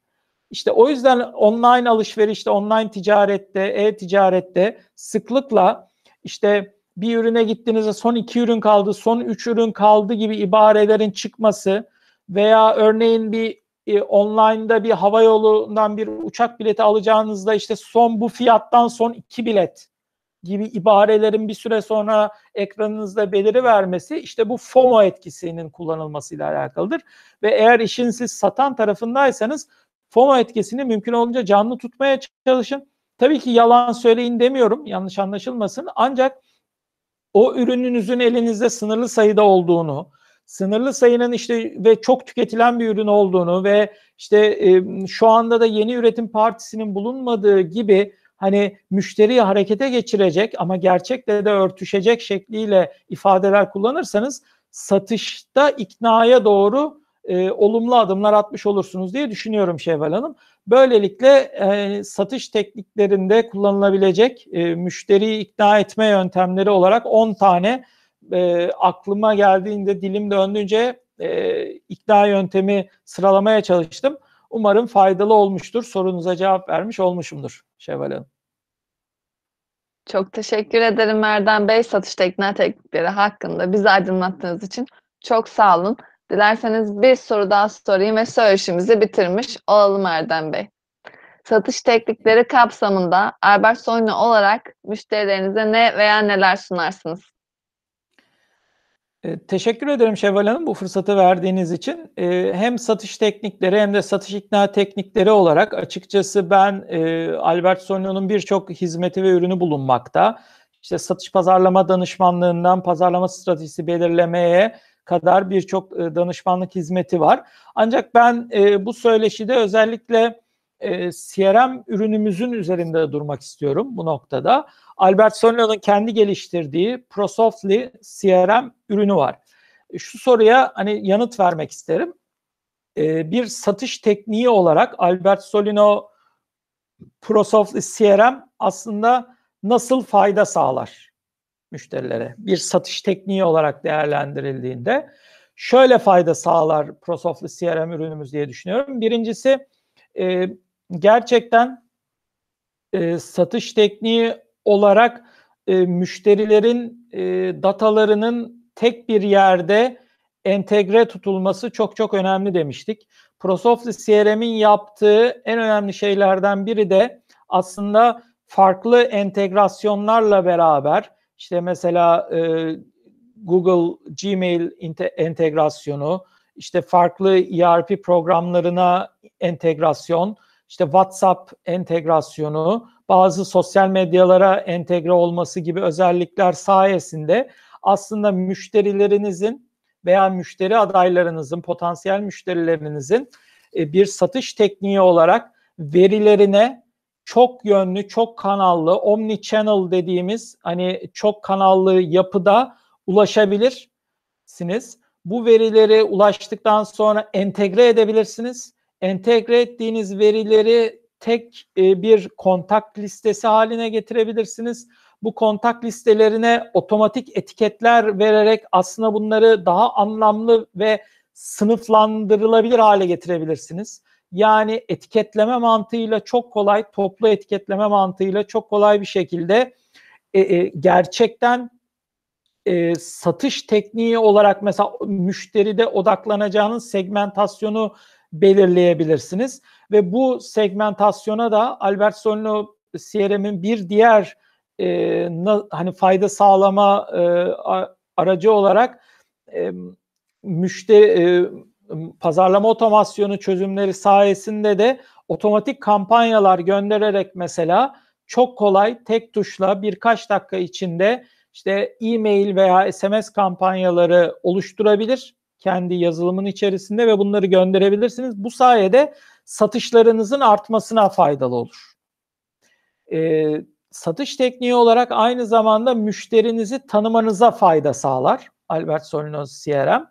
İşte o yüzden online alışverişte, online ticarette, e-ticarette sıklıkla işte bir ürüne gittiğinizde son iki ürün kaldı, son üç ürün kaldı gibi ibarelerin çıkması veya örneğin bir e, online'da bir hava yolundan bir uçak bileti alacağınızda işte son bu fiyattan son iki bilet gibi ibarelerin bir süre sonra ekranınızda beliri vermesi işte bu FOMO etkisinin kullanılmasıyla alakalıdır. Ve eğer işin siz satan tarafındaysanız FOMO etkisini mümkün olunca canlı tutmaya çalışın. Tabii ki yalan söyleyin demiyorum yanlış anlaşılmasın ancak o ürününüzün elinizde sınırlı sayıda olduğunu, sınırlı sayının işte ve çok tüketilen bir ürün olduğunu ve işte e, şu anda da yeni üretim partisinin bulunmadığı gibi hani müşteriyi harekete geçirecek ama gerçekle de örtüşecek şekliyle ifadeler kullanırsanız satışta iknaya doğru e, olumlu adımlar atmış olursunuz diye düşünüyorum Şevval Hanım. Böylelikle e, satış tekniklerinde kullanılabilecek e, müşteriyi ikna etme yöntemleri olarak 10 tane e, aklıma geldiğinde dilim döndüğünce e, ikna yöntemi sıralamaya çalıştım. Umarım faydalı olmuştur. Sorunuza cevap vermiş olmuşumdur Şevval Hanım.
Çok teşekkür ederim Erdem Bey. Satış ikna teknikleri hakkında bizi aydınlattığınız için çok sağ olun. Dilerseniz bir soru daha sorayım ve söyleşimizi bitirmiş olalım Erdem Bey. Satış teknikleri kapsamında Albert Soylu olarak müşterilerinize ne veya neler sunarsınız?
E, teşekkür ederim Şevval Hanım bu fırsatı verdiğiniz için. E, hem satış teknikleri hem de satış ikna teknikleri olarak açıkçası ben e, Albert Sonio'nun birçok hizmeti ve ürünü bulunmakta. İşte satış pazarlama danışmanlığından pazarlama stratejisi belirlemeye kadar birçok danışmanlık hizmeti var. Ancak ben bu söyleşide özellikle e, CRM ürünümüzün üzerinde durmak istiyorum bu noktada. Albert Sonio'nun kendi geliştirdiği ProSoftly CRM ürünü var. Şu soruya hani yanıt vermek isterim. E, bir satış tekniği olarak Albert Solino ProSoftly CRM aslında nasıl fayda sağlar müşterilere? Bir satış tekniği olarak değerlendirildiğinde şöyle fayda sağlar ProSoftly CRM ürünümüz diye düşünüyorum. Birincisi e, gerçekten e, satış tekniği olarak e, müşterilerin e, datalarının tek bir yerde entegre tutulması çok çok önemli demiştik. ProSoftly CRM'in yaptığı en önemli şeylerden biri de aslında farklı entegrasyonlarla beraber işte mesela e, Google Gmail entegrasyonu, işte farklı ERP programlarına entegrasyon, işte WhatsApp entegrasyonu, bazı sosyal medyalara entegre olması gibi özellikler sayesinde aslında müşterilerinizin veya müşteri adaylarınızın, potansiyel müşterilerinizin e, bir satış tekniği olarak verilerine çok yönlü, çok kanallı, omni channel dediğimiz hani çok kanallı yapıda ulaşabilirsiniz. Bu verileri ulaştıktan sonra entegre edebilirsiniz. Entegre ettiğiniz verileri tek e, bir kontak listesi haline getirebilirsiniz. Bu kontak listelerine otomatik etiketler vererek aslında bunları daha anlamlı ve sınıflandırılabilir hale getirebilirsiniz. Yani etiketleme mantığıyla çok kolay, toplu etiketleme mantığıyla çok kolay bir şekilde e, e, gerçekten e, satış tekniği olarak mesela müşteride odaklanacağınız segmentasyonu belirleyebilirsiniz. Ve bu segmentasyona da Albert Solino CRM'in bir diğer e, na, hani fayda sağlama e, aracı olarak e, müşteri e, pazarlama otomasyonu çözümleri sayesinde de otomatik kampanyalar göndererek mesela çok kolay tek tuşla birkaç dakika içinde işte e-mail veya SMS kampanyaları oluşturabilir kendi yazılımın içerisinde ve bunları gönderebilirsiniz. Bu sayede satışlarınızın artmasına faydalı olur. Ee, satış tekniği olarak aynı zamanda müşterinizi tanımanıza fayda sağlar. Albert Solinos CRM.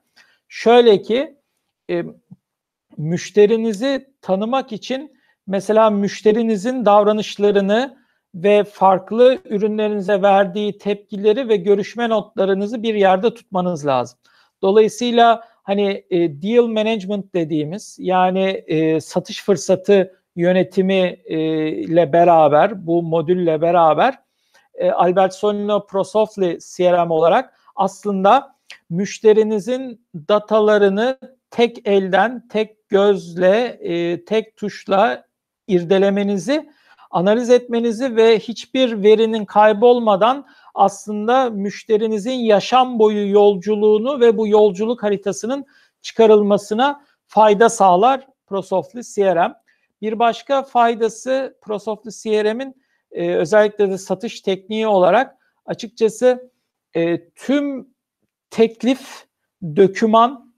Şöyle ki e, müşterinizi tanımak için mesela müşterinizin davranışlarını ve farklı ürünlerinize verdiği tepkileri ve görüşme notlarınızı bir yerde tutmanız lazım. Dolayısıyla hani e, deal management dediğimiz yani e, satış fırsatı yönetimi e, ile beraber bu modülle beraber e, Albert Solino ProSoftly CRM olarak aslında müşterinizin datalarını tek elden, tek gözle, e, tek tuşla irdelemenizi, analiz etmenizi ve hiçbir verinin kaybolmadan aslında müşterinizin yaşam boyu yolculuğunu ve bu yolculuk haritasının çıkarılmasına fayda sağlar ProSoftly CRM. Bir başka faydası ProSoftly CRM'in e, özellikle de satış tekniği olarak açıkçası e, tüm teklif, döküman,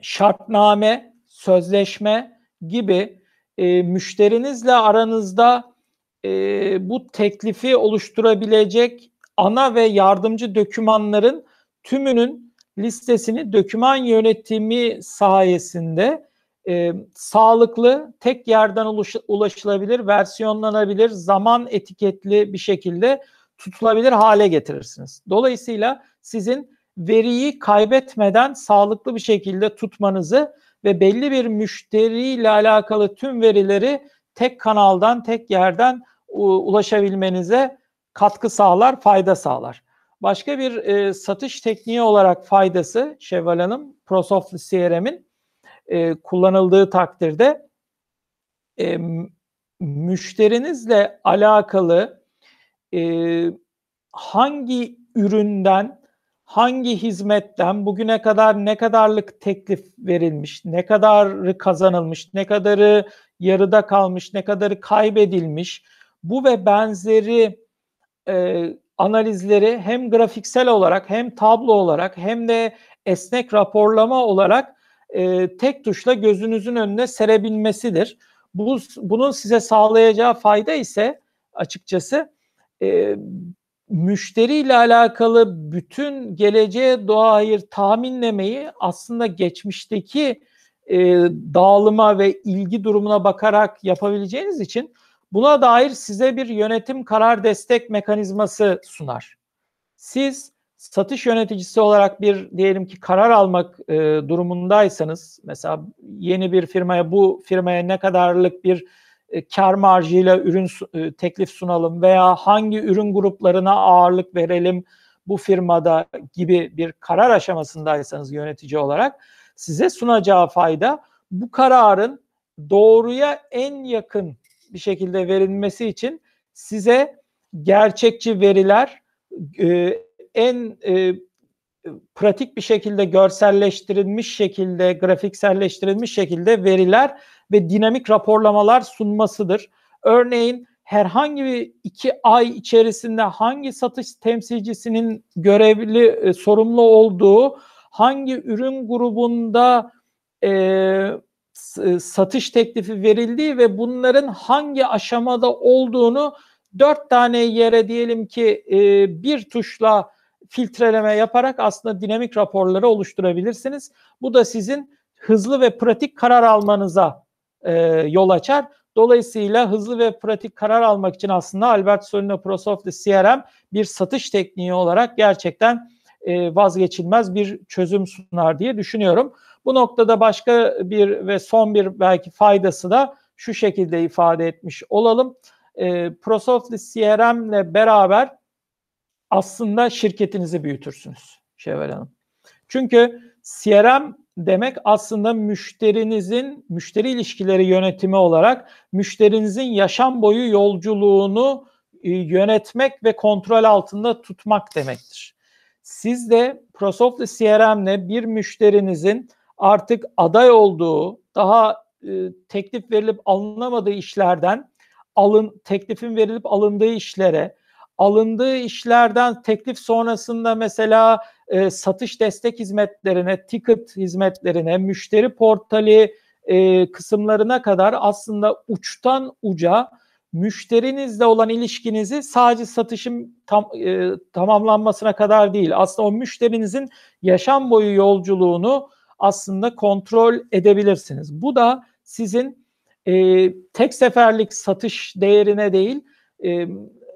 şartname, sözleşme gibi e, müşterinizle aranızda e, bu teklifi oluşturabilecek ana ve yardımcı dökümanların tümünün listesini döküman yönetimi sayesinde e, sağlıklı, tek yerden ulaş, ulaşılabilir, versiyonlanabilir, zaman etiketli bir şekilde tutulabilir hale getirirsiniz. Dolayısıyla sizin veriyi kaybetmeden sağlıklı bir şekilde tutmanızı ve belli bir müşteriyle alakalı tüm verileri tek kanaldan, tek yerden ulaşabilmenize katkı sağlar, fayda sağlar. Başka bir e, satış tekniği olarak faydası Şevval Hanım, ProSoft CRM'in e, kullanıldığı takdirde e, müşterinizle alakalı e, hangi üründen hangi hizmetten bugüne kadar ne kadarlık teklif verilmiş, ne kadarı kazanılmış, ne kadarı yarıda kalmış, ne kadarı kaybedilmiş bu ve benzeri e, analizleri hem grafiksel olarak hem tablo olarak hem de esnek raporlama olarak e, tek tuşla gözünüzün önüne serebilmesidir. Bu, bunun size sağlayacağı fayda ise açıkçası e, müşteriyle alakalı bütün geleceğe dair tahminlemeyi aslında geçmişteki e, dağılıma ve ilgi durumuna bakarak yapabileceğiniz için buna dair size bir yönetim karar destek mekanizması sunar. Siz satış yöneticisi olarak bir diyelim ki karar almak e, durumundaysanız mesela yeni bir firmaya bu firmaya ne kadarlık bir e, kar marjıyla ürün e, teklif sunalım veya hangi ürün gruplarına ağırlık verelim bu firmada gibi bir karar aşamasındaysanız yönetici olarak size sunacağı fayda bu kararın doğruya en yakın bir şekilde verilmesi için size gerçekçi veriler e, en e, pratik bir şekilde görselleştirilmiş şekilde, grafikselleştirilmiş şekilde veriler ve dinamik raporlamalar sunmasıdır. Örneğin herhangi bir iki ay içerisinde hangi satış temsilcisinin görevli, e, sorumlu olduğu, hangi ürün grubunda e, e, satış teklifi verildiği ve bunların hangi aşamada olduğunu dört tane yere diyelim ki e, bir tuşla filtreleme yaparak aslında dinamik raporları oluşturabilirsiniz. Bu da sizin hızlı ve pratik karar almanıza e, yol açar. Dolayısıyla hızlı ve pratik karar almak için aslında Albert Solino ProSoft CRM bir satış tekniği olarak gerçekten e, vazgeçilmez bir çözüm sunar diye düşünüyorum. Bu noktada başka bir ve son bir belki faydası da şu şekilde ifade etmiş olalım. E, ProSoftly CRM ile beraber aslında şirketinizi büyütürsünüz Şevval Hanım. Çünkü CRM demek aslında müşterinizin müşteri ilişkileri yönetimi olarak müşterinizin yaşam boyu yolculuğunu e, yönetmek ve kontrol altında tutmak demektir. Siz de ProSoft'la CRM'le bir müşterinizin artık aday olduğu, daha e, teklif verilip alınamadığı işlerden alın teklifin verilip alındığı işlere, alındığı işlerden teklif sonrasında mesela e, satış destek hizmetlerine, ticket hizmetlerine, müşteri portali e, kısımlarına kadar aslında uçtan uca müşterinizle olan ilişkinizi sadece satışın tam, e, tamamlanmasına kadar değil, aslında o müşterinizin yaşam boyu yolculuğunu aslında kontrol edebilirsiniz. Bu da sizin e, tek seferlik satış değerine değil, e,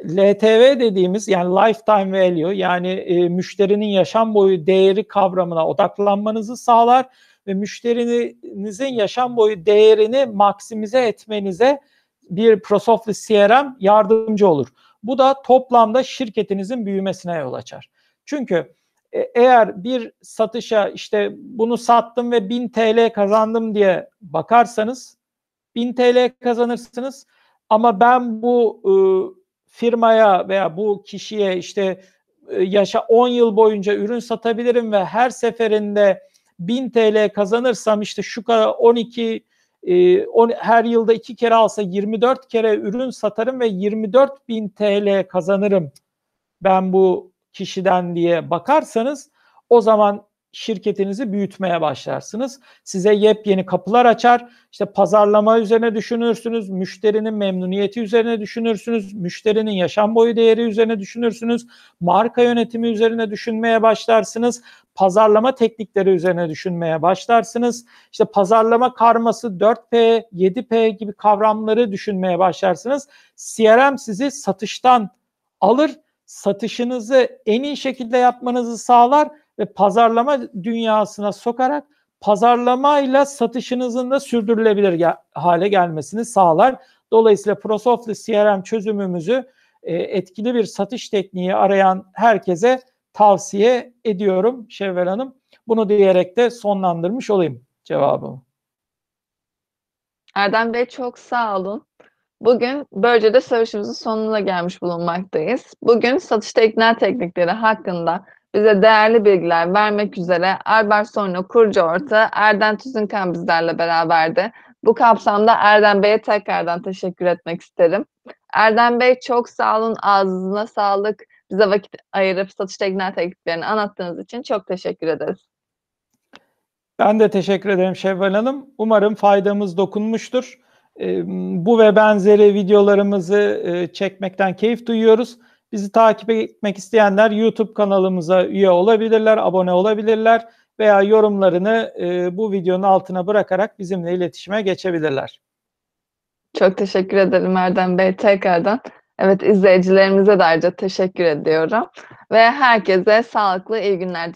LTV dediğimiz yani lifetime value yani e, müşterinin yaşam boyu değeri kavramına odaklanmanızı sağlar ve müşterinizin yaşam boyu değerini maksimize etmenize bir ProSoftly CRM yardımcı olur. Bu da toplamda şirketinizin büyümesine yol açar. Çünkü e, eğer bir satışa işte bunu sattım ve 1000 TL kazandım diye bakarsanız 1000 TL kazanırsınız ama ben bu e, firmaya veya bu kişiye işte e, yaşa 10 yıl boyunca ürün satabilirim ve her seferinde 1000 TL kazanırsam işte şu kadar 12 e, on, her yılda iki kere alsa 24 kere ürün satarım ve 24 bin TL kazanırım ben bu kişiden diye bakarsanız o zaman şirketinizi büyütmeye başlarsınız. Size yepyeni kapılar açar. İşte pazarlama üzerine düşünürsünüz, müşterinin memnuniyeti üzerine düşünürsünüz, müşterinin yaşam boyu değeri üzerine düşünürsünüz, marka yönetimi üzerine düşünmeye başlarsınız, pazarlama teknikleri üzerine düşünmeye başlarsınız. İşte pazarlama karması 4P, 7P gibi kavramları düşünmeye başlarsınız. CRM sizi satıştan alır, satışınızı en iyi şekilde yapmanızı sağlar ve pazarlama dünyasına sokarak pazarlamayla satışınızın da sürdürülebilir gel- hale gelmesini sağlar. Dolayısıyla ProSoftly CRM çözümümüzü e, etkili bir satış tekniği arayan herkese tavsiye ediyorum Şevval Hanım. Bunu diyerek de sonlandırmış olayım cevabımı.
Erdem Bey çok sağ olun. Bugün böylece de söyleşimizin sonuna gelmiş bulunmaktayız. Bugün satışta ikna teknikleri hakkında bize değerli bilgiler vermek üzere Albert Sorno kurucu orta Erdem Tüzünkan bizlerle beraberdi. Bu kapsamda Erdem Bey'e tekrardan teşekkür etmek isterim. Erdem Bey çok sağ olun, ağzınıza sağlık. Bize vakit ayırıp satışta ikna tekniklerini anlattığınız için çok teşekkür ederiz.
Ben de teşekkür ederim Şevval Hanım. Umarım faydamız dokunmuştur. Bu ve benzeri videolarımızı çekmekten keyif duyuyoruz. Bizi takip etmek isteyenler YouTube kanalımıza üye olabilirler, abone olabilirler veya yorumlarını bu videonun altına bırakarak bizimle iletişime geçebilirler.
Çok teşekkür ederim Erdem Bey tekrardan. Evet izleyicilerimize de ayrıca teşekkür ediyorum. Ve herkese sağlıklı iyi günler